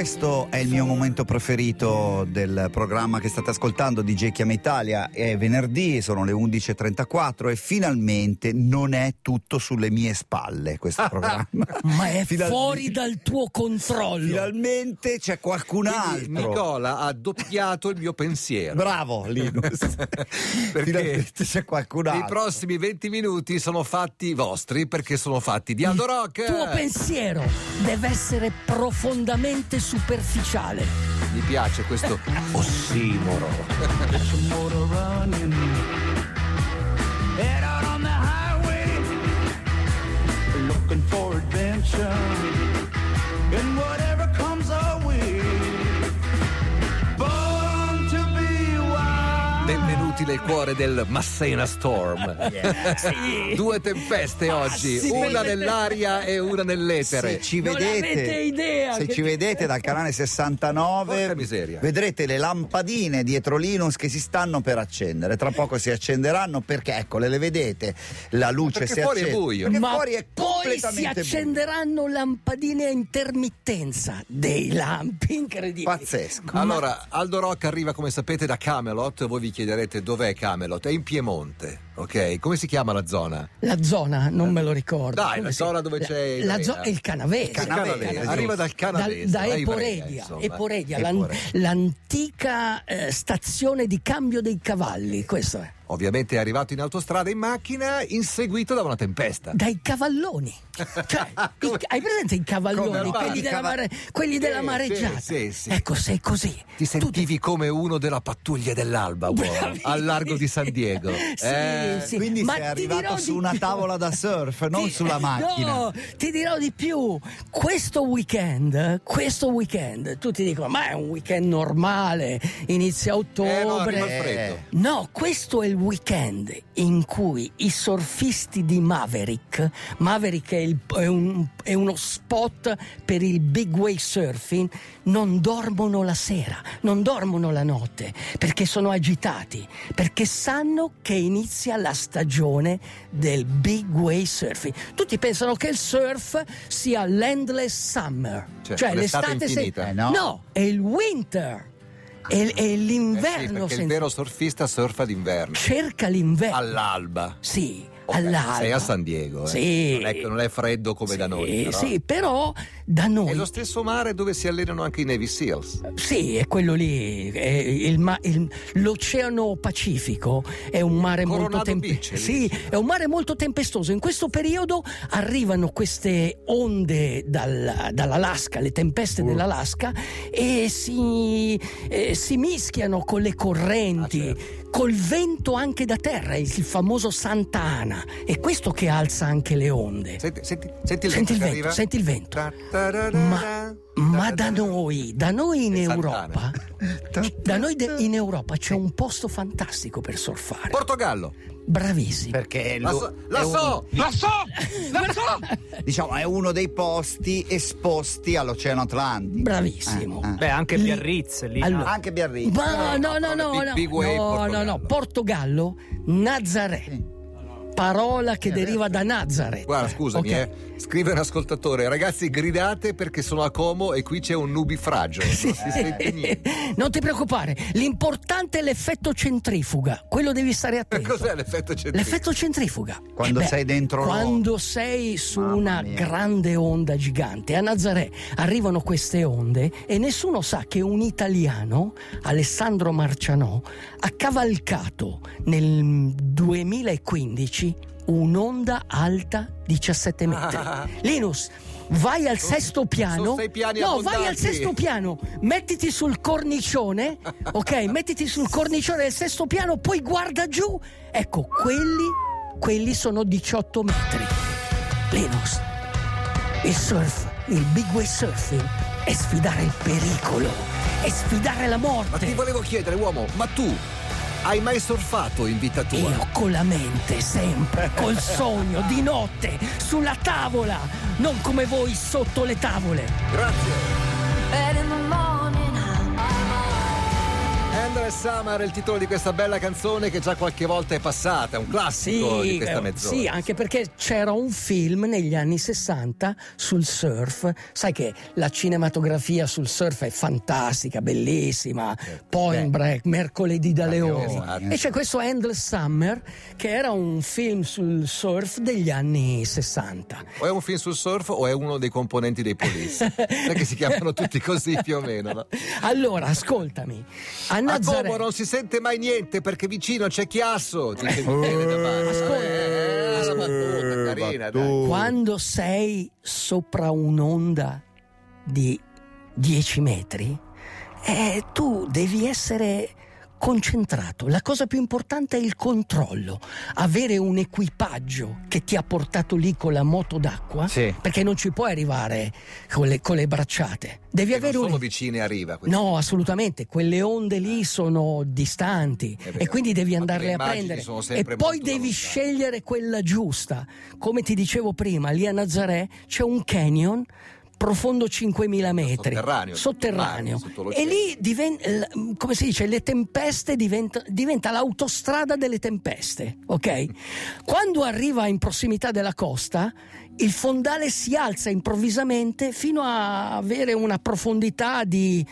questo è il mio momento preferito del programma che state ascoltando di Chiama Italia. È venerdì, sono le 11.34 e finalmente non è tutto sulle mie spalle questo programma. Ma è Finalmente. fuori dal tuo controllo. Finalmente c'è qualcun altro. Quindi Nicola ha doppiato il mio pensiero. Bravo Linus. perché finalmente c'è qualcun altro. I prossimi 20 minuti sono fatti vostri perché sono fatti di Aldo Rock. Il tuo pensiero deve essere profondamente superficiale. Mi piace questo ossimoro. Head out on the highway, looking for adventure. And whatever comes Benvenuti nel cuore del Massena Storm. Yeah. Sì. Due tempeste ah, oggi, sì, una nell'aria e una nell'etere. Se ci vedete, se ci vedete dal canale 69, vedrete le lampadine dietro Linus che si stanno per accendere. Tra poco si accenderanno perché, ecco, le vedete, la luce perché si fuori accende. È buio. Perché Ma fuori è poi si accenderanno buio. lampadine a intermittenza dei lampi incredibili. Pazzesco. Allora, Aldo Rock arriva, come sapete, da Camelot. Voi vi chiederete dov'è Camelot? È in Piemonte, ok? Come si chiama la zona? La zona, non me lo ricordo. Dai, la zona dove c'è. La, zona il canavese. canavese. canavese. Arriva dal canavese. Da, da Eporedia. Eporedia, l'antica eh, stazione di cambio dei cavalli. Questo è. Ovviamente è arrivato in autostrada in macchina, inseguito da una tempesta. Dai cavalloni. Cioè, i, hai presente i cavalloni, quelli della, mare, quelli della mareggiata? Sì, sì, ecco, sei così. Ti sentivi tu... come uno della pattuglia dell'alba, uomo, al largo di San Diego. sì, eh. Sì. Quindi Ma sei arrivato su una tavola da surf, non ti... sulla macchina. No, ti dirò di più. Questo weekend, questo weekend, tutti dicono, ma è un weekend normale, inizia ottobre. Eh, no, no, questo è il weekend in cui i surfisti di Maverick, Maverick è, il, è, un, è, uno spot per il big wave surfing, non dormono la sera, non dormono la notte, perché sono agitati, perché sanno che inizia la stagione del big wave surfing. Tutti pensano che il surf sia l'endless summer, cioè, cioè l'estate, l'estate infinita. Se... no. no, è il winter è, è l'inverno. Eh sì, senza... il vero surfista surfa d'inverno. Cerca l'inverno. All'alba. Sì, all'alba. Sei a San Diego, eh. sì. non, è, non, è, freddo come sì, da noi. Però. Sì, però da noi. È lo stesso mare dove si allenano anche i Navy Seals. Sì, è quello lì. È il, il, l'Oceano Pacifico è un mare Coronado molto tempestoso. Sì, è un mare molto tempestoso. In questo periodo arrivano queste onde dal, dall'Alaska, le tempeste uh. dell'Alaska, e si, eh, si mischiano con le correnti. Ah, certo col vento anche da terra, il famoso Santa Ana. È questo che alza anche le onde. Senti, senti, senti il senti vento. Il vento senti il vento. Ma, ma da noi, da noi in Europa, da noi in Europa c'è un posto fantastico per surfare. Portogallo. Bravissimo. Perché la so, la so, un... la so, la so. diciamo, è uno dei posti esposti all'Oceano Atlantico. Bravissimo. Eh, eh. Beh, anche Biarritz lì. Allora, anche Biarritz. Ma no, no, no, no, no, no, no, Portogallo, Nazaré. Sì parola che deriva da Nazareth. Guarda, scusami, okay. eh, scrive un ascoltatore, ragazzi gridate perché sono a Como e qui c'è un nubifragio. Sì. Non si sente niente. Non ti preoccupare, l'importante è l'effetto centrifuga, quello devi stare attento. Cos'è l'effetto centrifuga? L'effetto centrifuga. Quando eh beh, sei dentro Quando sei su Mamma una mia. grande onda gigante, a Nazaré arrivano queste onde e nessuno sa che un italiano, Alessandro Marcianò, ha cavalcato nel 2015 un'onda alta 17 metri. Ah. Linus, vai al sesto piano. no, vai al sesto piano, mettiti sul cornicione, ok? mettiti sul cornicione del sesto piano, poi guarda giù. Ecco, quelli, quelli sono 18 metri. Linus, il surf, il big wave surfing è sfidare il pericolo, è sfidare la morte. Ma ti volevo chiedere, uomo, ma tu hai mai surfato in vita tua? Io con la mente, sempre, col sogno, di notte, sulla tavola, non come voi sotto le tavole. Grazie. Summer è il titolo di questa bella canzone che già qualche volta è passata, è un classico sì, di questa mezz'ora. Sì, anche perché c'era un film negli anni 60 sul surf. Sai che la cinematografia sul surf è fantastica, bellissima. Certo. Point Break, Mercoledì da Leone. E c'è questo Endless Summer che era un film sul surf degli anni 60. O è un film sul surf o è uno dei componenti dei Police? che si chiamano tutti così più o meno. No? Allora, ascoltami. A, Nazare... a Como non si sente mai niente perché vicino c'è Chiasso. Ti senti bene da Ascolta. Eh, battuta, carina, Quando sei sopra un'onda di 10 metri, eh, tu devi essere concentrato. La cosa più importante è il controllo, avere un equipaggio che ti ha portato lì con la moto d'acqua, sì. perché non ci puoi arrivare con le, con le bracciate. Devi che avere non sono un... vicine a riva. Quindi. No, assolutamente, quelle onde lì sono distanti e quindi devi andarle a prendere e poi devi lontane. scegliere quella giusta. Come ti dicevo prima, lì a Nazaré c'è un canyon profondo 5.000 metri. Sotterraneo. Sotterraneo. e lì diventa, come si dice, le tempeste diventa, diventa l'autostrada delle tempeste, ok? Quando arriva in prossimità della costa, il fondale si alza improvvisamente fino a avere una profondità di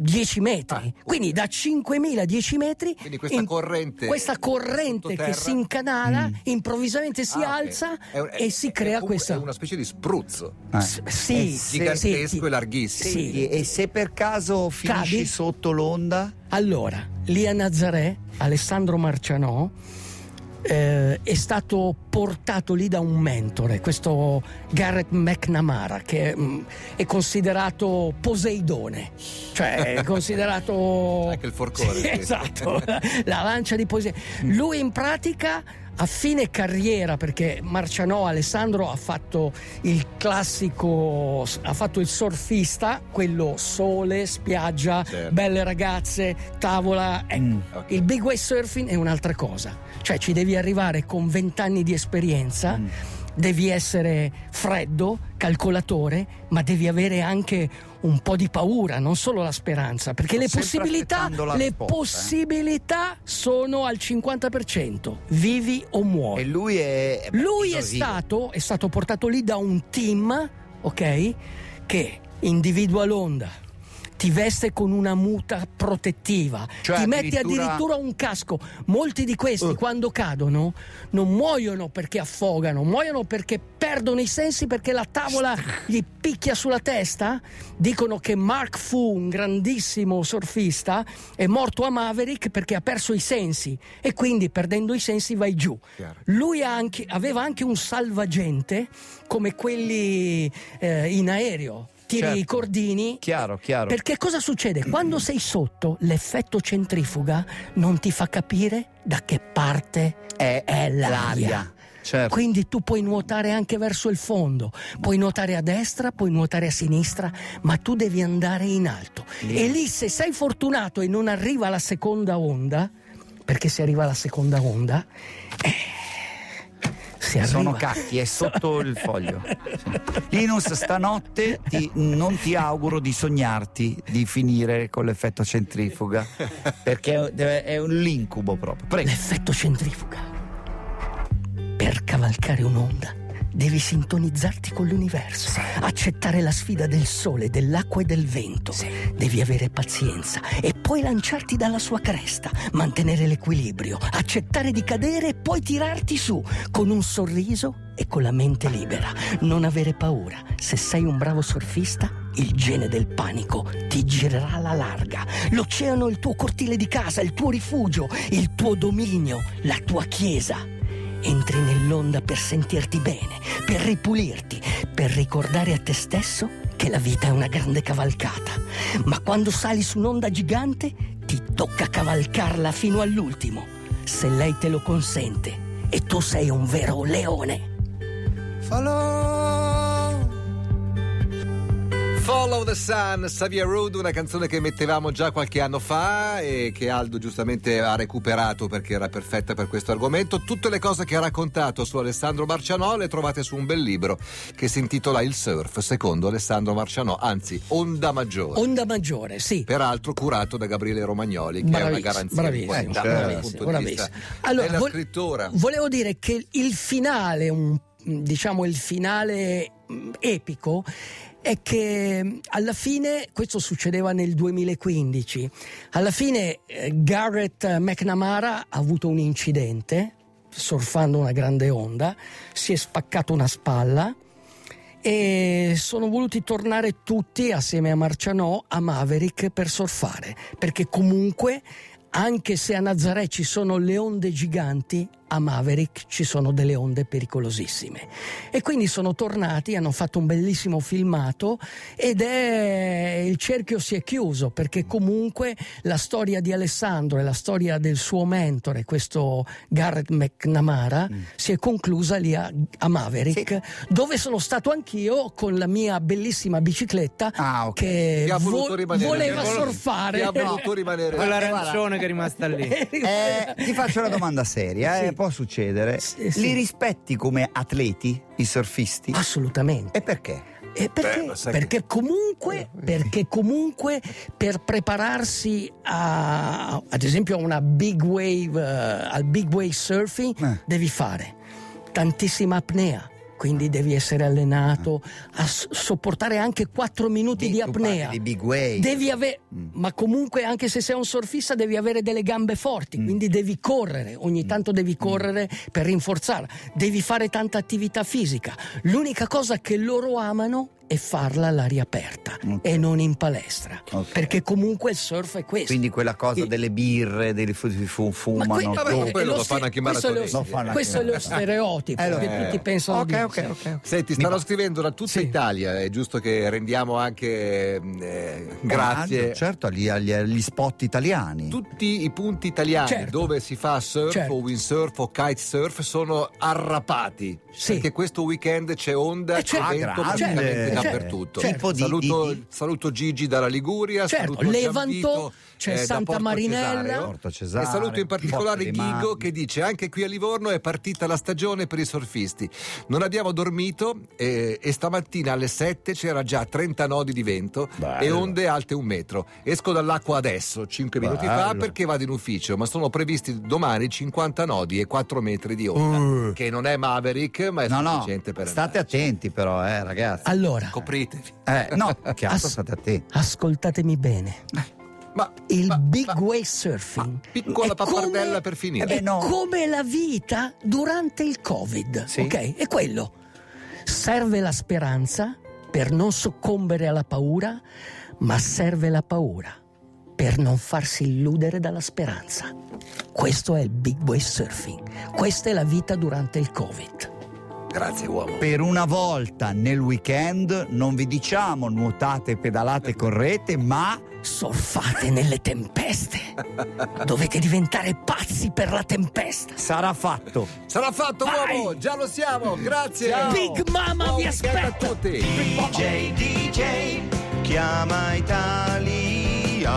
10 metri. Ah, quindi da 5.000 a 10 metri. Quindi questa corrente. Questa corrente che si incanala, mm. improvvisamente si ah, alza okay. è, e si crea è, questa. È una specie di spruzzo. Ah. S- sì, gigantesco sì, e larghissimo. Sì. E se per caso finisci Cadi? sotto l'onda? Allora, lì a Nazaré, Alessandro Marcianò eh, è stato portato lì da un mentore, questo Garrett McNamara, che mh, mm, è considerato Poseidone, cioè è considerato... Anche il forcone. Sì, esatto, la lancia di Poseidone. Lui in pratica a fine carriera, perché Marcianò Alessandro ha fatto il classico, ha fatto il surfista, quello sole, spiaggia, certo. belle ragazze, tavola. Eh, mm, okay. Il big wave surfing è un'altra cosa, cioè ci devi arrivare con vent'anni di esperienza. Mm devi essere freddo, calcolatore, ma devi avere anche un po' di paura, non solo la speranza, perché Sto le possibilità, le risposta, possibilità eh? sono al 50%, vivi o muori. E lui è... Lui è stato, è stato portato lì da un team, ok, che individua l'onda ti veste con una muta protettiva, cioè, ti metti addirittura... un casco. Molti di questi uh. quando cadono non muoiono perché affogano, muoiono perché perdono i sensi perché la tavola gli picchia sulla testa. Dicono che Mark Fu, un grandissimo surfista, è morto a Maverick perché ha perso i sensi e quindi perdendo i sensi vai giù. Chiaro. Lui anche, aveva anche un salvagente come quelli eh, in aereo tiri certo. i cordini. Chiaro, chiaro. Perché cosa succede? Quando sei sotto, l'effetto centrifuga non ti fa capire da che parte è, è l'aria. l'aria. Certo. Quindi tu puoi nuotare anche verso il fondo, puoi nuotare a destra, puoi nuotare a sinistra, ma tu devi andare in alto. Lì. E lì se sei fortunato e non arriva la seconda onda, perché se arriva la seconda onda, eh, Sono cacchi, è sotto il foglio. Linus, stanotte ti, non ti auguro di sognarti di finire con l'effetto centrifuga, perché è un l'incubo proprio. Prego. L'effetto centrifuga. Per cavalcare un'onda devi sintonizzarti con l'universo, sì. accettare la sfida del sole, dell'acqua e del vento. Sì. Devi avere pazienza e poi lanciarti dalla sua cresta, mantenere l'equilibrio, accettare di cadere e poi tirarti su con un sorriso e con la mente libera. Non avere paura. Se sei un bravo surfista, il gene del panico ti girerà alla larga. L'oceano è il tuo cortile di casa, il tuo rifugio, il tuo dominio, la tua chiesa. Entri nell'onda per sentirti bene, per ripulirti, per ricordare a te stesso che la vita è una grande cavalcata. Ma quando sali su un'onda gigante, ti tocca cavalcarla fino all'ultimo, se lei te lo consente. E tu sei un vero leone. Follow Follow the Sun, Xavier Rude, una canzone che mettevamo già qualche anno fa e che Aldo giustamente ha recuperato perché era perfetta per questo argomento. Tutte le cose che ha raccontato su Alessandro Marcianò le trovate su un bel libro che si intitola Il surf, secondo Alessandro Marcianò, anzi Onda Maggiore. Onda Maggiore, sì. Peraltro curato da Gabriele Romagnoli, che bravissimo, è una garanzia bravissimo, dal punto di vista allora, vol- scrittura. Volevo dire che il finale, un, diciamo il finale mm, epico è che alla fine, questo succedeva nel 2015, alla fine eh, Garrett McNamara ha avuto un incidente surfando una grande onda, si è spaccato una spalla e sono voluti tornare tutti assieme a Marcianò a Maverick per surfare, perché comunque anche se a Nazaré ci sono le onde giganti, a Maverick ci sono delle onde pericolosissime. E quindi sono tornati, hanno fatto un bellissimo filmato ed è il cerchio si è chiuso perché comunque la storia di Alessandro e la storia del suo mentore, questo Garrett McNamara, mm. si è conclusa lì a, a Maverick, sì. dove sono stato anch'io con la mia bellissima bicicletta ah, okay. che vo- voleva surfare. Che ha voluto rimanere. Quella arancione che è rimasta lì. Eh, ti faccio una domanda seria, eh. Può succedere. Sì, sì. Li rispetti come atleti, i surfisti? Assolutamente. E perché? E perché? Beh, perché, che... comunque, perché comunque per prepararsi a, ad esempio a una big wave, uh, al big wave surfing, eh. devi fare tantissima apnea quindi devi essere allenato a sopportare anche 4 minuti di, di apnea. Di big wave. Devi avere, mm. ma comunque anche se sei un surfista devi avere delle gambe forti, mm. quindi devi correre, ogni mm. tanto devi mm. correre per rinforzare, devi fare tanta attività fisica. L'unica cosa che loro amano e farla all'aria aperta okay. e non in palestra. Okay. Perché comunque il surf è questo. Quindi quella cosa e... delle birre, dei fu- fumano. Que- vabbè, quello lo, fanno anche i maratonesi. Questo, lo, questo è lo stereotipo eh, che tutti pensano okay, ok, ok. Senti, stanno Mi scrivendo da tutta sì. Italia, è giusto che rendiamo anche eh, grazie. certo, agli, agli, agli, spot italiani. Tutti i punti italiani certo. dove si fa surf certo. o windsurf o kitesurf sono arrapati. Sì. Perché questo weekend c'è onda eh, certo. e vento certo, dappertutto. Certo. Saluto, di, di... saluto, Gigi dalla Liguria, certo, saluto Levanto, c'è eh, Santa Marinella Cesare, e saluto in particolare Ghigo che dice anche qui a Livorno è partita la stagione per i surfisti. Non abbiamo dormito e, e stamattina alle 7 c'era già 30 nodi di vento Bello. e onde alte un metro. Esco dall'acqua adesso, 5 Bello. minuti fa, perché vado in ufficio, ma sono previsti domani 50 nodi e 4 metri di onda, uh. che non è Maverick, ma è no, sufficiente no. per State andarci. attenti però, eh, ragazzi. Allora, copritevi. Eh, no, chiaro, As- state attenti. Ascoltatemi bene. Eh. Ma, il ma, big ma, wave surfing piccola pappardella come, per finire è eh no. come la vita durante il covid sì. ok è quello serve la speranza per non soccombere alla paura ma serve la paura per non farsi illudere dalla speranza questo è il big wave surfing questa è la vita durante il covid Grazie uomo. Per una volta nel weekend non vi diciamo nuotate, pedalate, correte, ma Sorfate nelle tempeste. Dovete diventare pazzi per la tempesta. Sarà fatto. Sarà fatto, Vai. uomo. Già lo siamo. Grazie. Ciao. Big Mama Buon vi aspetta. DJ, DJ, chiama Italia.